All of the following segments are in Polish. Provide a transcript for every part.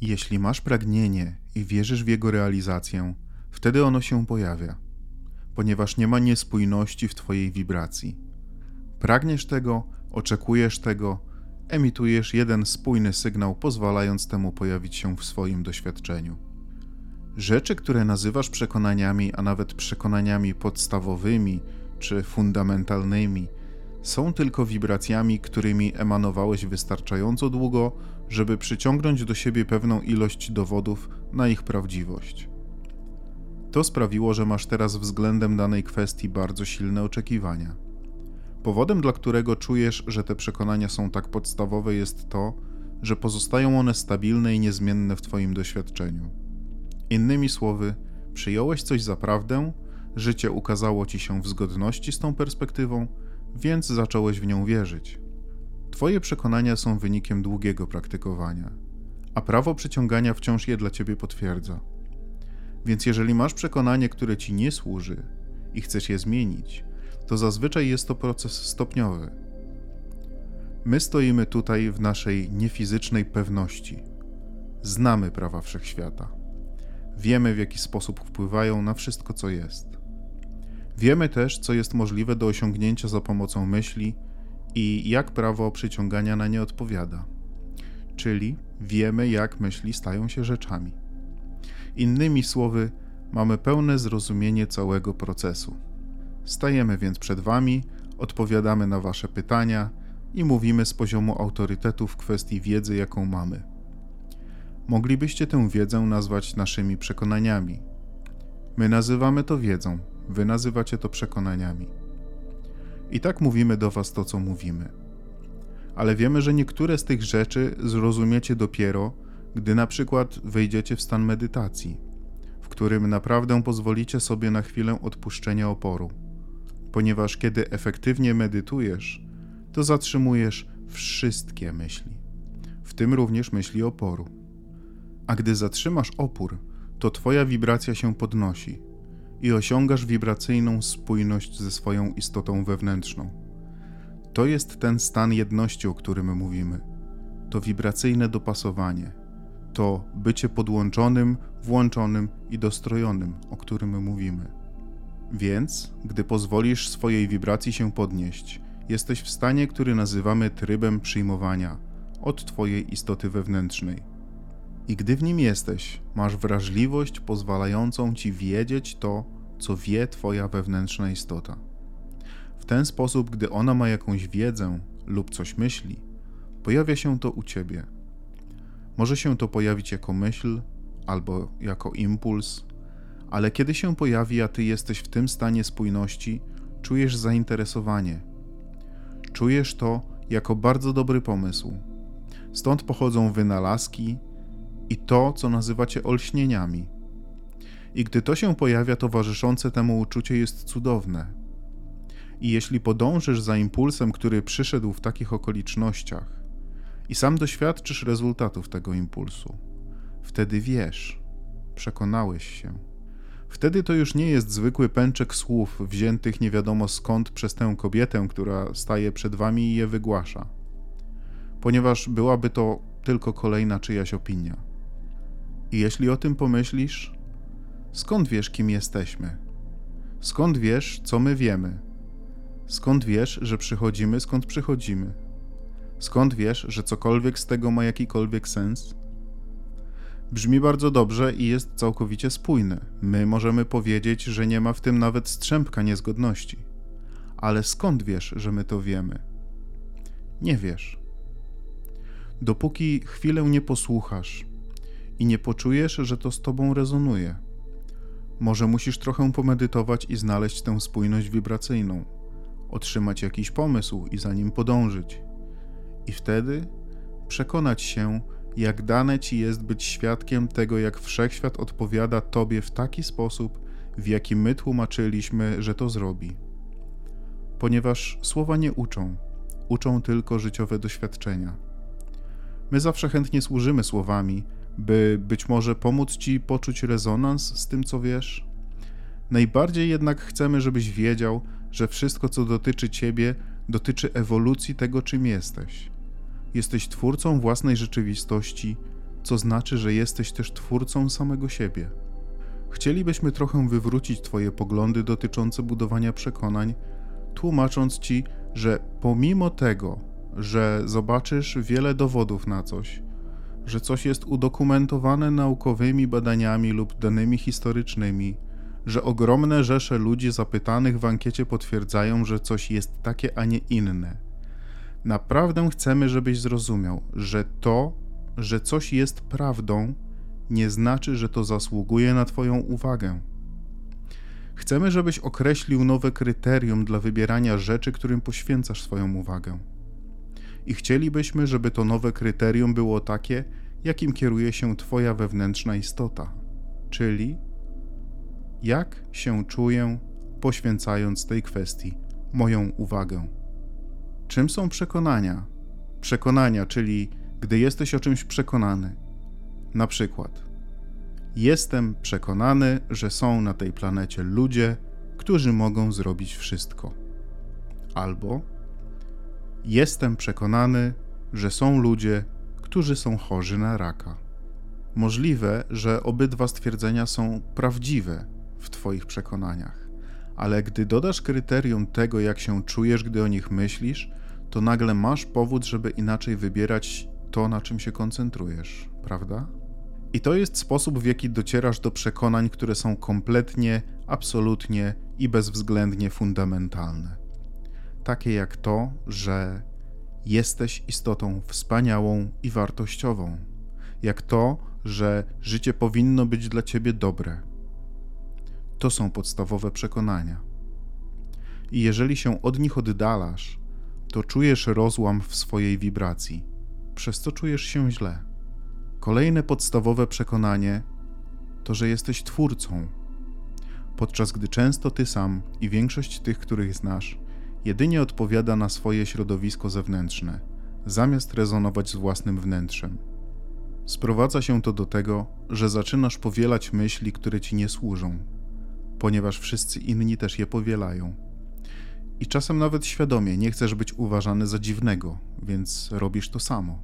Jeśli masz pragnienie i wierzysz w jego realizację, wtedy ono się pojawia, ponieważ nie ma niespójności w Twojej wibracji. Pragniesz tego, oczekujesz tego, emitujesz jeden spójny sygnał, pozwalając temu pojawić się w swoim doświadczeniu. Rzeczy, które nazywasz przekonaniami, a nawet przekonaniami podstawowymi czy fundamentalnymi, są tylko wibracjami, którymi emanowałeś wystarczająco długo, żeby przyciągnąć do siebie pewną ilość dowodów na ich prawdziwość. To sprawiło, że masz teraz względem danej kwestii bardzo silne oczekiwania. Powodem, dla którego czujesz, że te przekonania są tak podstawowe, jest to, że pozostają one stabilne i niezmienne w Twoim doświadczeniu. Innymi słowy, przyjąłeś coś za prawdę, życie ukazało Ci się w zgodności z tą perspektywą, więc zacząłeś w nią wierzyć. Twoje przekonania są wynikiem długiego praktykowania, a prawo przyciągania wciąż je dla ciebie potwierdza. Więc jeżeli masz przekonanie, które ci nie służy i chcesz je zmienić, to zazwyczaj jest to proces stopniowy. My stoimy tutaj w naszej niefizycznej pewności. Znamy prawa wszechświata. Wiemy, w jaki sposób wpływają na wszystko, co jest. Wiemy też, co jest możliwe do osiągnięcia za pomocą myśli i jak prawo przyciągania na nie odpowiada. Czyli wiemy, jak myśli stają się rzeczami. Innymi słowy, mamy pełne zrozumienie całego procesu. Stajemy więc przed Wami, odpowiadamy na Wasze pytania i mówimy z poziomu autorytetu w kwestii wiedzy, jaką mamy. Moglibyście tę wiedzę nazwać naszymi przekonaniami. My nazywamy to wiedzą, Wy nazywacie to przekonaniami. I tak mówimy do Was to, co mówimy. Ale wiemy, że niektóre z tych rzeczy zrozumiecie dopiero, gdy na przykład wejdziecie w stan medytacji, w którym naprawdę pozwolicie sobie na chwilę odpuszczenia oporu. Ponieważ kiedy efektywnie medytujesz, to zatrzymujesz wszystkie myśli, w tym również myśli oporu. A gdy zatrzymasz opór, to Twoja wibracja się podnosi i osiągasz wibracyjną spójność ze swoją istotą wewnętrzną. To jest ten stan jedności, o którym mówimy. To wibracyjne dopasowanie. To bycie podłączonym, włączonym i dostrojonym, o którym mówimy. Więc, gdy pozwolisz swojej wibracji się podnieść, jesteś w stanie, który nazywamy trybem przyjmowania od Twojej istoty wewnętrznej. I gdy w nim jesteś, masz wrażliwość pozwalającą ci wiedzieć to, co wie Twoja wewnętrzna istota. W ten sposób, gdy ona ma jakąś wiedzę lub coś myśli, pojawia się to u Ciebie. Może się to pojawić jako myśl albo jako impuls, ale kiedy się pojawi, a Ty jesteś w tym stanie spójności, czujesz zainteresowanie. Czujesz to jako bardzo dobry pomysł. Stąd pochodzą wynalazki, i to, co nazywacie olśnieniami. I gdy to się pojawia, towarzyszące temu uczucie jest cudowne. I jeśli podążysz za impulsem, który przyszedł w takich okolicznościach, i sam doświadczysz rezultatów tego impulsu, wtedy wiesz, przekonałeś się. Wtedy to już nie jest zwykły pęczek słów wziętych nie wiadomo skąd przez tę kobietę, która staje przed wami i je wygłasza, ponieważ byłaby to tylko kolejna czyjaś opinia. I jeśli o tym pomyślisz, skąd wiesz, kim jesteśmy? Skąd wiesz, co my wiemy? Skąd wiesz, że przychodzimy, skąd przychodzimy? Skąd wiesz, że cokolwiek z tego ma jakikolwiek sens? Brzmi bardzo dobrze i jest całkowicie spójne. My możemy powiedzieć, że nie ma w tym nawet strzępka niezgodności. Ale skąd wiesz, że my to wiemy? Nie wiesz. Dopóki chwilę nie posłuchasz, i nie poczujesz, że to z tobą rezonuje. Może musisz trochę pomedytować i znaleźć tę spójność wibracyjną, otrzymać jakiś pomysł i za nim podążyć. I wtedy przekonać się, jak dane ci jest być świadkiem tego, jak wszechświat odpowiada tobie w taki sposób, w jaki my tłumaczyliśmy, że to zrobi. Ponieważ słowa nie uczą, uczą tylko życiowe doświadczenia. My zawsze chętnie służymy słowami, by być może pomóc ci poczuć rezonans z tym, co wiesz? Najbardziej jednak chcemy, żebyś wiedział, że wszystko, co dotyczy ciebie, dotyczy ewolucji tego, czym jesteś. Jesteś twórcą własnej rzeczywistości, co znaczy, że jesteś też twórcą samego siebie. Chcielibyśmy trochę wywrócić Twoje poglądy dotyczące budowania przekonań, tłumacząc Ci, że pomimo tego, że zobaczysz wiele dowodów na coś, że coś jest udokumentowane naukowymi badaniami lub danymi historycznymi, że ogromne rzesze ludzi zapytanych w ankiecie potwierdzają, że coś jest takie, a nie inne. Naprawdę chcemy, żebyś zrozumiał, że to, że coś jest prawdą, nie znaczy, że to zasługuje na Twoją uwagę. Chcemy, żebyś określił nowe kryterium dla wybierania rzeczy, którym poświęcasz swoją uwagę. I chcielibyśmy, żeby to nowe kryterium było takie, jakim kieruje się Twoja wewnętrzna istota, czyli jak się czuję, poświęcając tej kwestii moją uwagę. Czym są przekonania? Przekonania, czyli gdy jesteś o czymś przekonany. Na przykład, jestem przekonany, że są na tej planecie ludzie, którzy mogą zrobić wszystko. Albo jestem przekonany, że są ludzie, którzy są chorzy na raka. Możliwe, że obydwa stwierdzenia są prawdziwe w Twoich przekonaniach, ale gdy dodasz kryterium tego, jak się czujesz, gdy o nich myślisz, to nagle masz powód, żeby inaczej wybierać to, na czym się koncentrujesz, prawda? I to jest sposób, w jaki docierasz do przekonań, które są kompletnie, absolutnie i bezwzględnie fundamentalne. Takie jak to, że jesteś istotą wspaniałą i wartościową, jak to, że życie powinno być dla ciebie dobre. To są podstawowe przekonania. I jeżeli się od nich oddalasz, to czujesz rozłam w swojej wibracji, przez co czujesz się źle. Kolejne podstawowe przekonanie to, że jesteś twórcą, podczas gdy często ty sam i większość tych, których znasz, jedynie odpowiada na swoje środowisko zewnętrzne, zamiast rezonować z własnym wnętrzem. Sprowadza się to do tego, że zaczynasz powielać myśli, które ci nie służą, ponieważ wszyscy inni też je powielają. I czasem nawet świadomie nie chcesz być uważany za dziwnego, więc robisz to samo.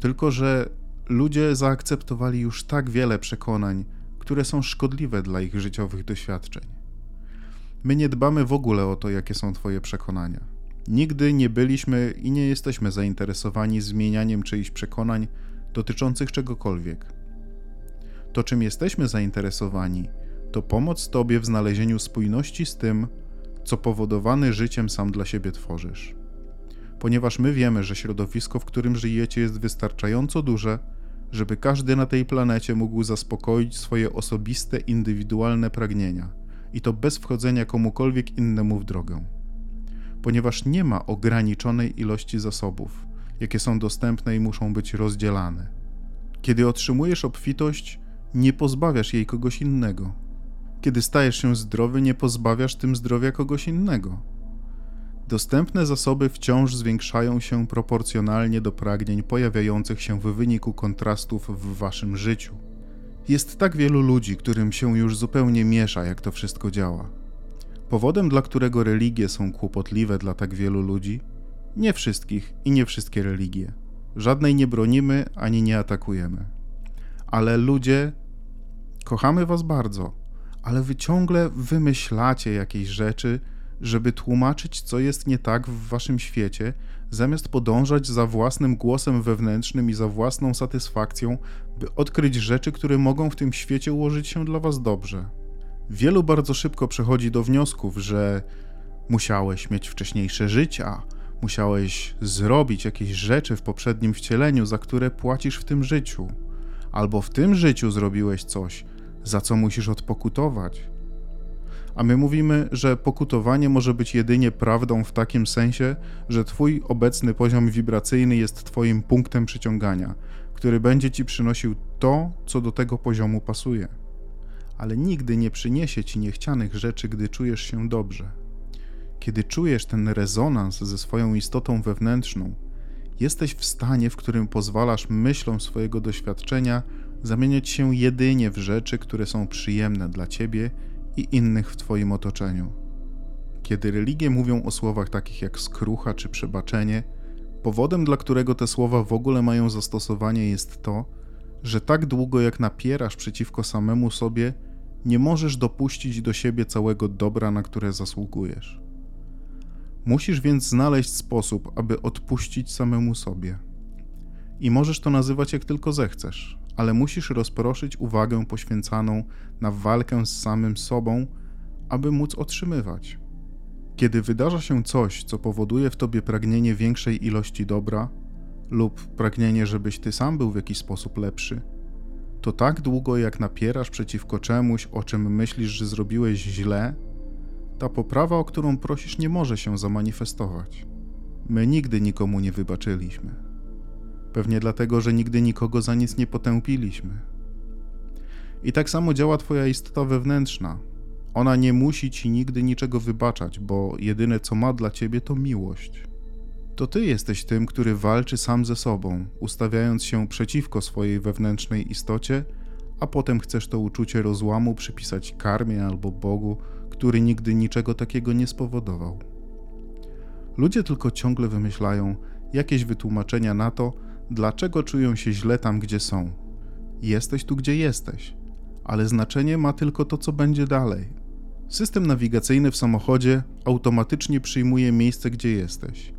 Tylko, że ludzie zaakceptowali już tak wiele przekonań, które są szkodliwe dla ich życiowych doświadczeń. My nie dbamy w ogóle o to, jakie są Twoje przekonania. Nigdy nie byliśmy i nie jesteśmy zainteresowani zmienianiem czyichś przekonań dotyczących czegokolwiek. To, czym jesteśmy zainteresowani, to pomoc Tobie w znalezieniu spójności z tym, co powodowany życiem sam dla siebie tworzysz. Ponieważ my wiemy, że środowisko, w którym żyjecie, jest wystarczająco duże, żeby każdy na tej planecie mógł zaspokoić swoje osobiste, indywidualne pragnienia i to bez wchodzenia komukolwiek innemu w drogę. Ponieważ nie ma ograniczonej ilości zasobów, jakie są dostępne i muszą być rozdzielane. Kiedy otrzymujesz obfitość, nie pozbawiasz jej kogoś innego. Kiedy stajesz się zdrowy, nie pozbawiasz tym zdrowia kogoś innego. Dostępne zasoby wciąż zwiększają się proporcjonalnie do pragnień pojawiających się w wyniku kontrastów w waszym życiu. Jest tak wielu ludzi, którym się już zupełnie miesza, jak to wszystko działa. Powodem, dla którego religie są kłopotliwe dla tak wielu ludzi, nie wszystkich i nie wszystkie religie. Żadnej nie bronimy ani nie atakujemy. Ale ludzie, kochamy was bardzo, ale wy ciągle wymyślacie jakieś rzeczy, żeby tłumaczyć, co jest nie tak w waszym świecie, zamiast podążać za własnym głosem wewnętrznym i za własną satysfakcją, by odkryć rzeczy, które mogą w tym świecie ułożyć się dla was dobrze. Wielu bardzo szybko przechodzi do wniosków, że musiałeś mieć wcześniejsze życia, musiałeś zrobić jakieś rzeczy w poprzednim wcieleniu, za które płacisz w tym życiu, albo w tym życiu zrobiłeś coś, za co musisz odpokutować. A my mówimy, że pokutowanie może być jedynie prawdą w takim sensie, że Twój obecny poziom wibracyjny jest Twoim punktem przyciągania, który będzie Ci przynosił to, co do tego poziomu pasuje. Ale nigdy nie przyniesie Ci niechcianych rzeczy, gdy czujesz się dobrze. Kiedy czujesz ten rezonans ze swoją istotą wewnętrzną, jesteś w stanie, w którym pozwalasz myślom swojego doświadczenia zamieniać się jedynie w rzeczy, które są przyjemne dla Ciebie i innych w Twoim otoczeniu. Kiedy religie mówią o słowach takich jak skrucha czy przebaczenie, powodem, dla którego te słowa w ogóle mają zastosowanie, jest to, że tak długo jak napierasz przeciwko samemu sobie, nie możesz dopuścić do siebie całego dobra, na które zasługujesz. Musisz więc znaleźć sposób, aby odpuścić samemu sobie. I możesz to nazywać jak tylko zechcesz, ale musisz rozproszyć uwagę poświęcaną na walkę z samym sobą, aby móc otrzymywać. Kiedy wydarza się coś, co powoduje w tobie pragnienie większej ilości dobra, lub pragnienie, żebyś ty sam był w jakiś sposób lepszy, to tak długo jak napierasz przeciwko czemuś, o czym myślisz, że zrobiłeś źle, ta poprawa, o którą prosisz, nie może się zamanifestować. My nigdy nikomu nie wybaczyliśmy. Pewnie dlatego, że nigdy nikogo za nic nie potępiliśmy. I tak samo działa Twoja istota wewnętrzna. Ona nie musi Ci nigdy niczego wybaczać, bo jedyne co ma dla Ciebie to miłość. To Ty jesteś tym, który walczy sam ze sobą, ustawiając się przeciwko swojej wewnętrznej istocie, a potem chcesz to uczucie rozłamu przypisać karmie albo Bogu, który nigdy niczego takiego nie spowodował. Ludzie tylko ciągle wymyślają jakieś wytłumaczenia na to, dlaczego czują się źle tam, gdzie są. Jesteś tu, gdzie jesteś, ale znaczenie ma tylko to, co będzie dalej. System nawigacyjny w samochodzie automatycznie przyjmuje miejsce, gdzie jesteś.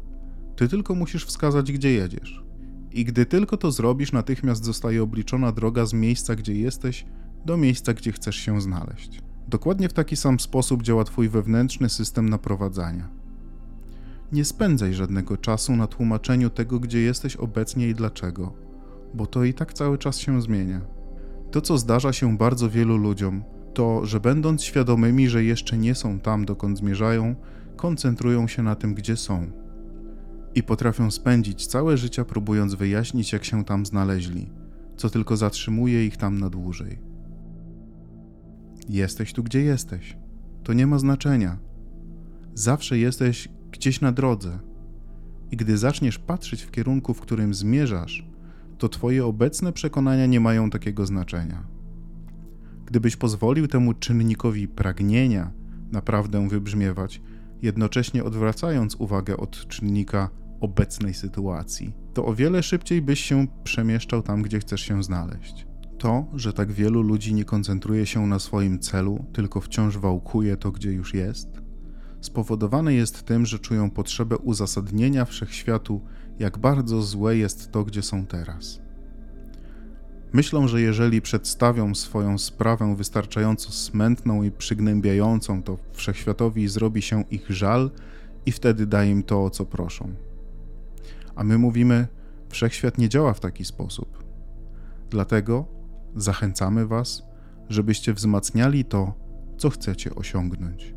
Ty tylko musisz wskazać, gdzie jedziesz. I gdy tylko to zrobisz, natychmiast zostaje obliczona droga z miejsca, gdzie jesteś, do miejsca, gdzie chcesz się znaleźć. Dokładnie w taki sam sposób działa Twój wewnętrzny system naprowadzania. Nie spędzaj żadnego czasu na tłumaczeniu tego, gdzie jesteś obecnie i dlaczego, bo to i tak cały czas się zmienia. To, co zdarza się bardzo wielu ludziom, to, że będąc świadomymi, że jeszcze nie są tam, dokąd zmierzają, koncentrują się na tym, gdzie są. I potrafią spędzić całe życie próbując wyjaśnić, jak się tam znaleźli, co tylko zatrzymuje ich tam na dłużej. Jesteś tu, gdzie jesteś. To nie ma znaczenia. Zawsze jesteś gdzieś na drodze. I gdy zaczniesz patrzeć w kierunku, w którym zmierzasz, to Twoje obecne przekonania nie mają takiego znaczenia. Gdybyś pozwolił temu czynnikowi pragnienia naprawdę wybrzmiewać, jednocześnie odwracając uwagę od czynnika obecnej sytuacji, to o wiele szybciej byś się przemieszczał tam, gdzie chcesz się znaleźć. To, że tak wielu ludzi nie koncentruje się na swoim celu, tylko wciąż wałkuje to, gdzie już jest, spowodowane jest tym, że czują potrzebę uzasadnienia wszechświatu, jak bardzo złe jest to, gdzie są teraz. Myślą, że jeżeli przedstawią swoją sprawę wystarczająco smętną i przygnębiającą, to wszechświatowi zrobi się ich żal i wtedy da im to, o co proszą. A my mówimy, wszechświat nie działa w taki sposób. Dlatego zachęcamy Was, żebyście wzmacniali to, co chcecie osiągnąć.